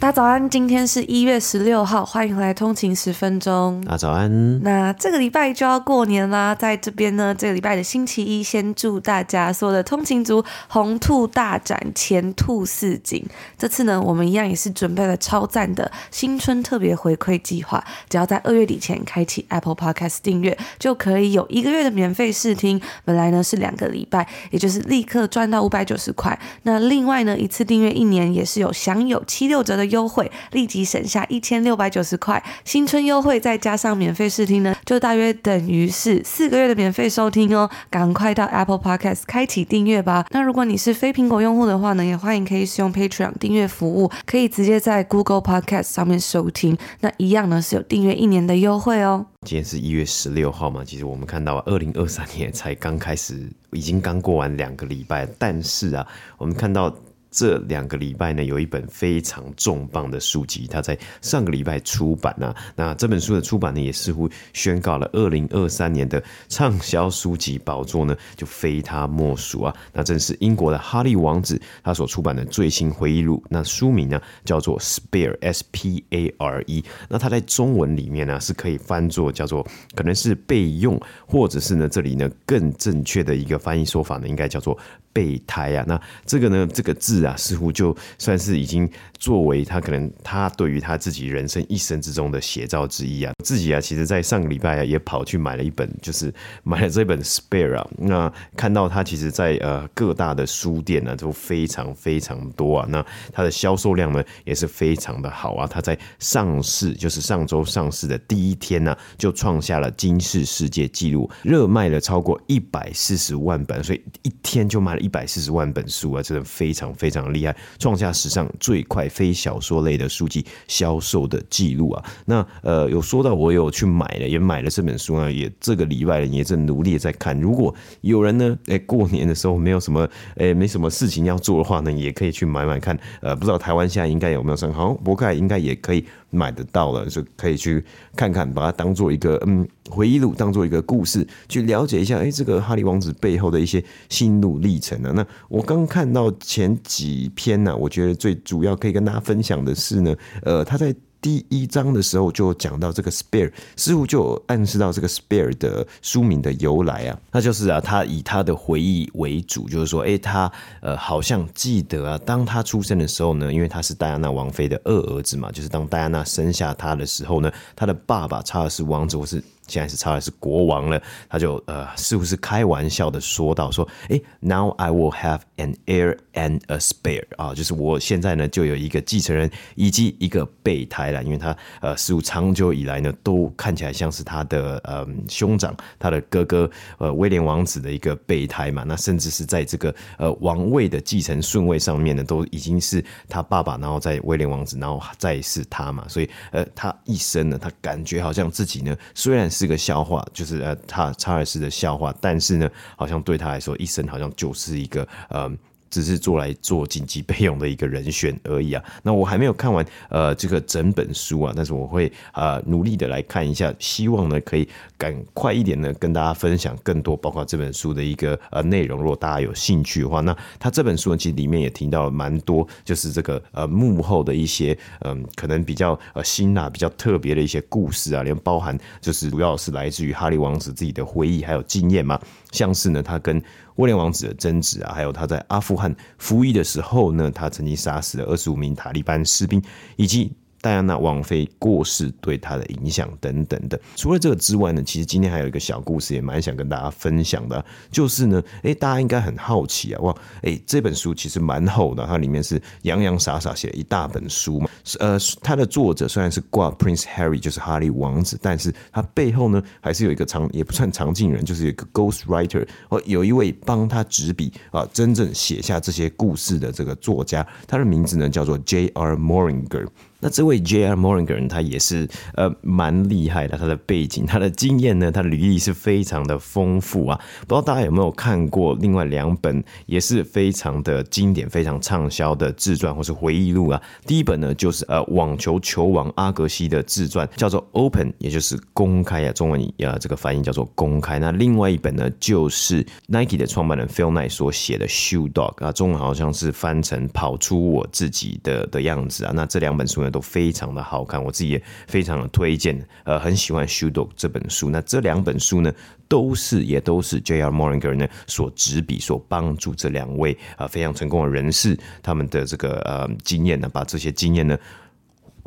大家早安，今天是一月十六号，欢迎回来通勤十分钟。大家早安。那这个礼拜就要过年啦，在这边呢，这个礼拜的星期一，先祝大家所有的通勤族红兔大展，前兔似锦。这次呢，我们一样也是准备了超赞的新春特别回馈计划，只要在二月底前开启 Apple Podcast 订阅，就可以有一个月的免费试听。本来呢是两个礼拜，也就是立刻赚到五百九十块。那另外呢，一次订阅一年也是有享有七六折的优惠，立即省下一千六百九十块，新春优惠再加上免费试听呢，就大约等于是四个月的免费收听哦。赶快到 Apple Podcast 开启订阅吧。那如果你是非苹果用户的话呢，也欢迎可以使用 Patreon 订阅服务，可以直接在 Google Podcast 上面收听。那一样呢是有订阅一年的优惠哦。今天是一月十六号嘛，其实我们看到二零二三年才刚开始，已经刚过完两个礼拜，但是啊，我们看到。这两个礼拜呢，有一本非常重磅的书籍，它在上个礼拜出版啊。那这本书的出版呢，也似乎宣告了二零二三年的畅销书籍宝座呢，就非他莫属啊。那正是英国的哈利王子他所出版的最新回忆录。那书名呢叫做 Spare，S P A R E。那它在中文里面呢是可以翻作叫做可能是备用，或者是呢这里呢更正确的一个翻译说法呢，应该叫做。备胎啊，那这个呢，这个字啊，似乎就算是已经作为他可能他对于他自己人生一生之中的写照之一啊。自己啊，其实在上个礼拜啊，也跑去买了一本，就是买了这本 Spare 啊。那看到他其实在呃各大的书店呢，都非常非常多啊。那它的销售量呢，也是非常的好啊。他在上市，就是上周上市的第一天呢，就创下了金氏世界纪录，热卖了超过一百四十万本，所以一天就卖了一。一百四十万本书啊，真的非常非非常厉害，创下史上最快非小说类的书籍销售的记录啊！那呃，有说到我有去买了，也买了这本书啊，也这个礼拜也正努力在看。如果有人呢，哎，过年的时候没有什么，哎，没什么事情要做的话呢，也可以去买买看。呃，不知道台湾现在应该有没有上，好像博客应该也可以。买得到了，就可以去看看，把它当做一个嗯回忆录，当做一个故事，去了解一下，哎，这个哈利王子背后的一些心路历程啊。那我刚看到前几篇呢，我觉得最主要可以跟大家分享的是呢，呃，他在。第一章的时候就讲到这个 spare，似乎就暗示到这个 spare 的书名的由来啊，那就是啊，他以他的回忆为主，就是说，诶，他呃好像记得啊，当他出生的时候呢，因为他是戴安娜王妃的二儿子嘛，就是当戴安娜生下他的时候呢，他的爸爸查尔斯王子是。现在是查尔斯国王了，他就呃，似乎是开玩笑的说道说，诶，Now I will have an heir and a spare 啊，就是我现在呢就有一个继承人以及一个备胎了，因为他呃，似乎长久以来呢都看起来像是他的呃兄长，他的哥哥呃威廉王子的一个备胎嘛，那甚至是在这个呃王位的继承顺位上面呢，都已经是他爸爸，然后在威廉王子，然后再是他嘛，所以呃，他一生呢，他感觉好像自己呢虽然是。个笑话，就是呃，他查尔斯的笑话，但是呢，好像对他来说，一生好像就是一个呃。只是做来做紧急备用的一个人选而已啊。那我还没有看完呃这个整本书啊，但是我会呃努力的来看一下，希望呢可以赶快一点呢跟大家分享更多，包括这本书的一个呃内容。如果大家有兴趣的话，那他这本书呢其实里面也提到了蛮多，就是这个呃幕后的一些嗯、可能比较呃辛辣、比较特别的一些故事啊，连包含就是主要是来自于哈利王子自己的回忆还有经验嘛，像是呢他跟。威廉王子的争执啊，还有他在阿富汗服役的时候呢，他曾经杀死了二十五名塔利班士兵，以及。戴安娜王妃过世对他的影响等等的。除了这个之外呢，其实今天还有一个小故事，也蛮想跟大家分享的。就是呢，诶，大家应该很好奇啊，哇，诶，这本书其实蛮厚的，它里面是洋洋洒洒写了一大本书嘛。呃，它的作者虽然是挂 Prince Harry，就是哈利王子，但是他背后呢，还是有一个长也不算长进人，就是一个 Ghost Writer，哦，有一位帮他执笔啊，真正写下这些故事的这个作家，他的名字呢叫做 J.R. Moringer。那这位 J.R. Morgan 他也是呃蛮厉害的，他的背景、他的经验呢，他的履历是非常的丰富啊。不知道大家有没有看过另外两本也是非常的经典、非常畅销的自传或是回忆录啊？第一本呢就是呃网球球王阿格西的自传，叫做 Open，也就是公开啊，中文啊这个翻译叫做公开。那另外一本呢就是 Nike 的创办人 Phil Knight 所写的 Shoe Dog 啊，中文好像是翻成跑出我自己的的样子啊。那这两本书呢，都非常的好看，我自己也非常的推荐。呃，很喜欢《Shoe Dog》这本书。那这两本书呢，都是也都是 J.R. Moringer 呢所执笔、所帮助这两位啊、呃、非常成功的人士，他们的这个呃经验呢，把这些经验呢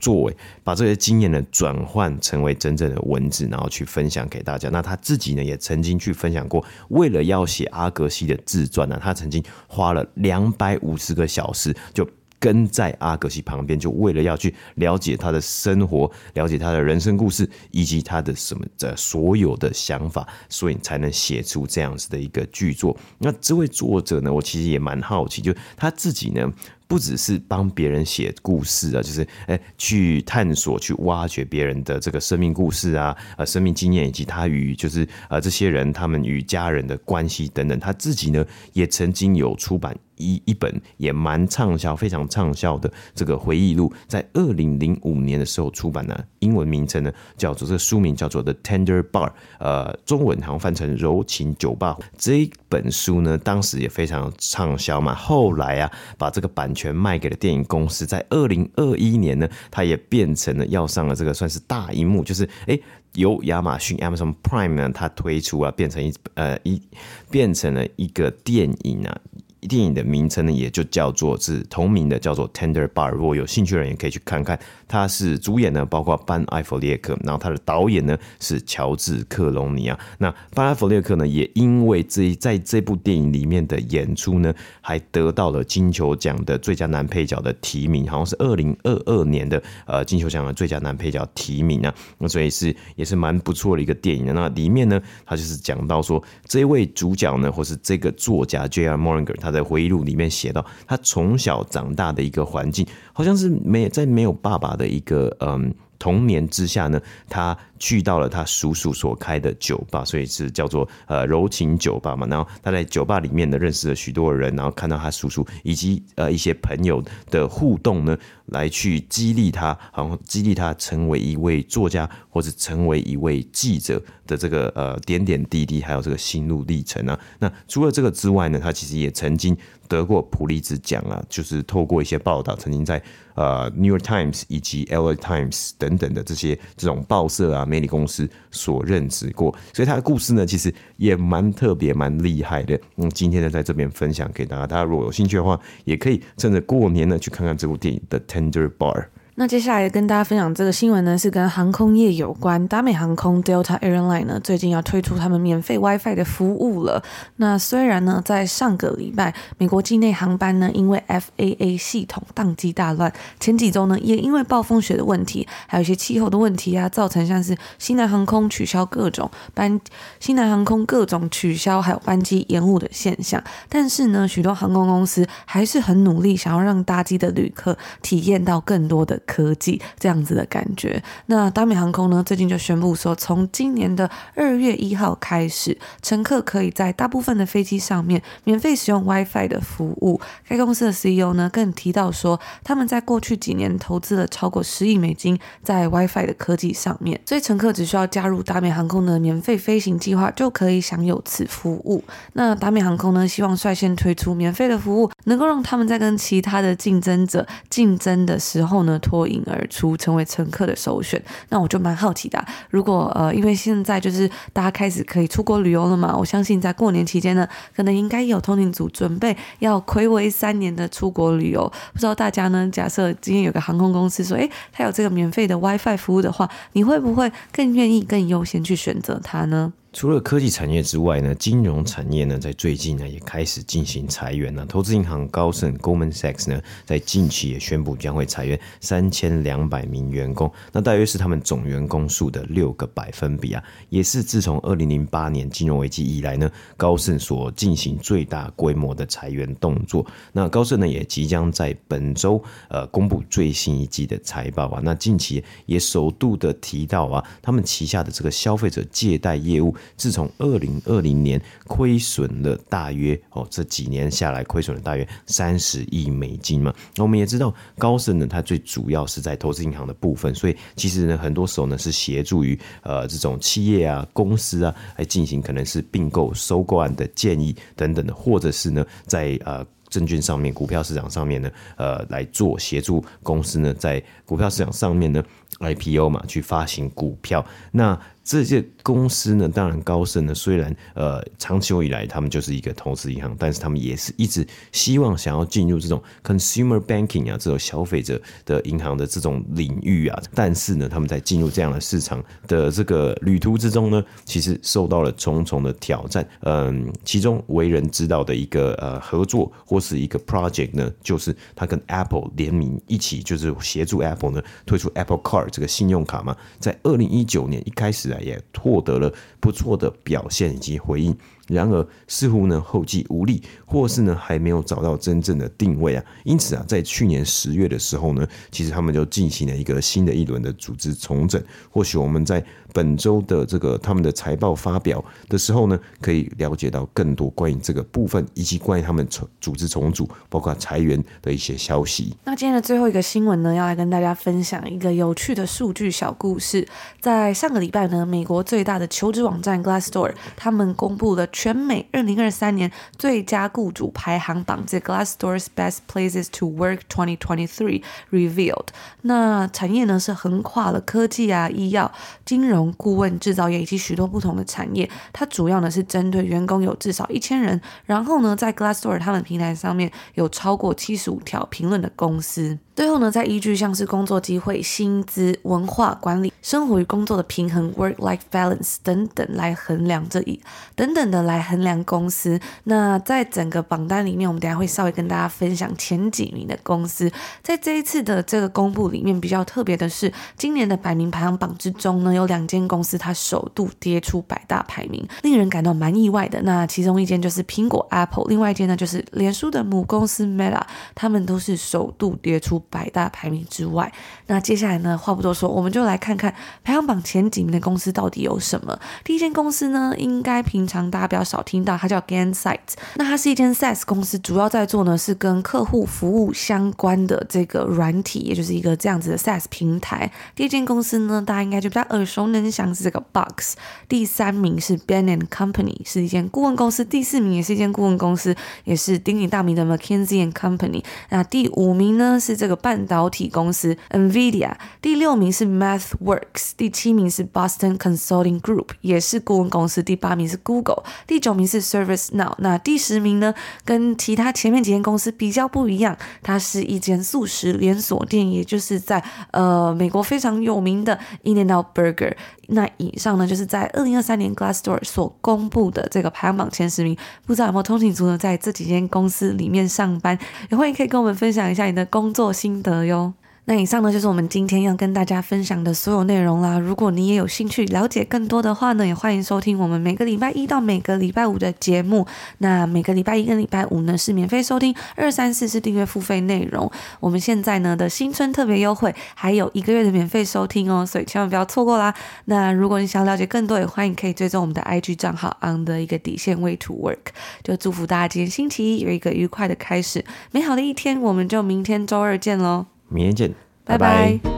作为把这些经验呢转换成为真正的文字，然后去分享给大家。那他自己呢，也曾经去分享过，为了要写阿格西的自传呢，他曾经花了两百五十个小时就。跟在阿格西旁边，就为了要去了解他的生活，了解他的人生故事，以及他的什么的所有的想法，所以才能写出这样子的一个巨作。那这位作者呢，我其实也蛮好奇，就他自己呢。不只是帮别人写故事啊，就是诶去探索、去挖掘别人的这个生命故事啊，呃，生命经验以及他与就是呃这些人他们与家人的关系等等。他自己呢也曾经有出版一一本也蛮畅销、非常畅销的这个回忆录，在二零零五年的时候出版的，英文名称呢叫做这个书名叫做《The Tender Bar》，呃，中文好像翻成《柔情酒吧》。这本书呢当时也非常畅销嘛，后来啊把这个版。权卖给了电影公司，在二零二一年呢，它也变成了要上了这个算是大荧幕，就是诶由亚马逊 Amazon Prime 呢，它推出啊，变成一呃一变成了一个电影啊。电影的名称呢，也就叫做是同名的，叫做《Tender Bar》。如果有兴趣的人，也可以去看看。他是主演呢，包括班艾弗列克，然后他的导演呢是乔治克隆尼啊。那班艾弗列克呢，也因为这在这部电影里面的演出呢，还得到了金球奖的最佳男配角的提名，好像是二零二二年的呃金球奖的最佳男配角提名啊。那所以是也是蛮不错的一个电影。那里面呢，他就是讲到说，这位主角呢，或是这个作家 J.R. Moringer，他在回忆录里面写到，他从小长大的一个环境，好像是没在没有爸爸的一个嗯。童年之下呢，他去到了他叔叔所开的酒吧，所以是叫做呃柔情酒吧嘛。然后他在酒吧里面呢，认识了许多人，然后看到他叔叔以及呃一些朋友的互动呢，来去激励他，好像激励他成为一位作家或者成为一位记者的这个呃点点滴滴，还有这个心路历程啊。那除了这个之外呢，他其实也曾经得过普利兹奖啊，就是透过一些报道，曾经在呃 New York Times 以及 LA Times 等等的这些这种报社啊、媒体公司所任职过，所以他的故事呢，其实也蛮特别、蛮厉害的。嗯，今天呢，在这边分享给大家，大家如果有兴趣的话，也可以趁着过年呢去看看这部电影的《The Tender Bar》。那接下来跟大家分享这个新闻呢，是跟航空业有关。达美航空 Delta Airline 呢，最近要推出他们免费 WiFi 的服务了。那虽然呢，在上个礼拜，美国境内航班呢，因为 FAA 系统宕机大乱，前几周呢，也因为暴风雪的问题，还有一些气候的问题啊，造成像是西南航空取消各种班，西南航空各种取消还有班机延误的现象。但是呢，许多航空公司还是很努力，想要让搭机的旅客体验到更多的。科技这样子的感觉，那达美航空呢，最近就宣布说，从今年的二月一号开始，乘客可以在大部分的飞机上面免费使用 WiFi 的服务。该公司的 CEO 呢，更提到说，他们在过去几年投资了超过十亿美金在 WiFi 的科技上面，所以乘客只需要加入达美航空的免费飞行计划，就可以享有此服务。那达美航空呢，希望率先推出免费的服务，能够让他们在跟其他的竞争者竞争的时候呢，脱脱颖而出，成为乘客的首选。那我就蛮好奇的，如果呃，因为现在就是大家开始可以出国旅游了嘛，我相信在过年期间呢，可能应该有通勤族准备要睽违三年的出国旅游。不知道大家呢，假设今天有个航空公司说，诶，他有这个免费的 WiFi 服务的话，你会不会更愿意、更优先去选择它呢？除了科技产业之外呢，金融产业呢，在最近呢也开始进行裁员了。投资银行高盛 Goldman Sachs 呢，在近期也宣布将会裁员三千两百名员工，那大约是他们总员工数的六个百分比啊，也是自从二零零八年金融危机以来呢，高盛所进行最大规模的裁员动作。那高盛呢，也即将在本周呃公布最新一季的财报啊。那近期也首度的提到啊，他们旗下的这个消费者借贷业务。自从二零二零年亏损了大约哦，这几年下来亏损了大约三十亿美金嘛。那我们也知道高盛呢，它最主要是在投资银行的部分，所以其实呢，很多时候呢是协助于呃这种企业啊、公司啊来进行可能是并购、收购案的建议等等的，或者是呢在呃证券上面、股票市场上面呢呃来做协助公司呢在股票市场上面呢 IPO 嘛去发行股票那。这些公司呢，当然高盛呢，虽然呃长久以来他们就是一个投资银行，但是他们也是一直希望想要进入这种 consumer banking 啊这种消费者的银行的这种领域啊，但是呢，他们在进入这样的市场的这个旅途之中呢，其实受到了重重的挑战。嗯，其中为人知道的一个呃合作或是一个 project 呢，就是他跟 Apple 联名一起，就是协助 Apple 呢推出 Apple Card 这个信用卡嘛，在二零一九年一开始啊。也获得了不错的表现以及回应。然而，似乎呢后继无力，或是呢还没有找到真正的定位啊。因此啊，在去年十月的时候呢，其实他们就进行了一个新的一轮的组织重整。或许我们在本周的这个他们的财报发表的时候呢，可以了解到更多关于这个部分，以及关于他们重组织重组，包括裁员的一些消息。那今天的最后一个新闻呢，要来跟大家分享一个有趣的数据小故事。在上个礼拜呢，美国最大的求职网站 Glassdoor 他们公布了。全美二零二三年最佳雇主排行榜，这 Glassdoor's Best Places to Work 2023 revealed。那产业呢是横跨了科技啊、医药、金融、顾问、制造业以及许多不同的产业。它主要呢是针对员工有至少一千人，然后呢在 Glassdoor 他们平台上面有超过七十五条评论的公司。最后呢，再依据像是工作机会、薪资、文化管理、生活与工作的平衡 （work-life balance） 等等来衡量这一等等的来衡量公司。那在整个榜单里面，我们等下会稍微跟大家分享前几名的公司。在这一次的这个公布里面，比较特别的是，今年的百名排行榜之中呢，有两间公司它首度跌出百大排名，令人感到蛮意外的。那其中一间就是苹果 （Apple），另外一间呢就是脸书的母公司 Meta，他们都是首度跌出。百大排名之外，那接下来呢，话不多说，我们就来看看排行榜前几名的公司到底有什么。第一间公司呢，应该平常大家比较少听到，它叫 Gainsight。那它是一间 SaaS 公司，主要在做呢是跟客户服务相关的这个软体，也就是一个这样子的 SaaS 平台。第二间公司呢，大家应该就比较耳熟能详是这个 Box。第三名是 Ben and Company，是一间顾问公司。第四名也是一间顾问公司，也是鼎鼎大名的 McKinsey and Company。那第五名呢是这个。半导体公司 NVIDIA，第六名是 MathWorks，第七名是 Boston Consulting Group，也是顾问公司，第八名是 Google，第九名是 ServiceNow，那第十名呢，跟其他前面几间公司比较不一样，它是一间素食连锁店，也就是在呃美国非常有名的 In-N-Out Burger。那以上呢，就是在二零二三年 Glassdoor 所公布的这个排行榜前十名，不知道有没有通勤族呢，在这几间公司里面上班，也欢迎可以跟我们分享一下你的工作心心得哟。那以上呢，就是我们今天要跟大家分享的所有内容啦。如果你也有兴趣了解更多的话呢，也欢迎收听我们每个礼拜一到每个礼拜五的节目。那每个礼拜一跟礼拜五呢是免费收听，二三四是订阅付费内容。我们现在呢的新春特别优惠，还有一个月的免费收听哦，所以千万不要错过啦。那如果你想了解更多，也欢迎可以追踪我们的 IG 账号 on 的一个底线 Way to Work。就祝福大家今天星期一有一个愉快的开始，美好的一天。我们就明天周二见喽。明天见，拜拜。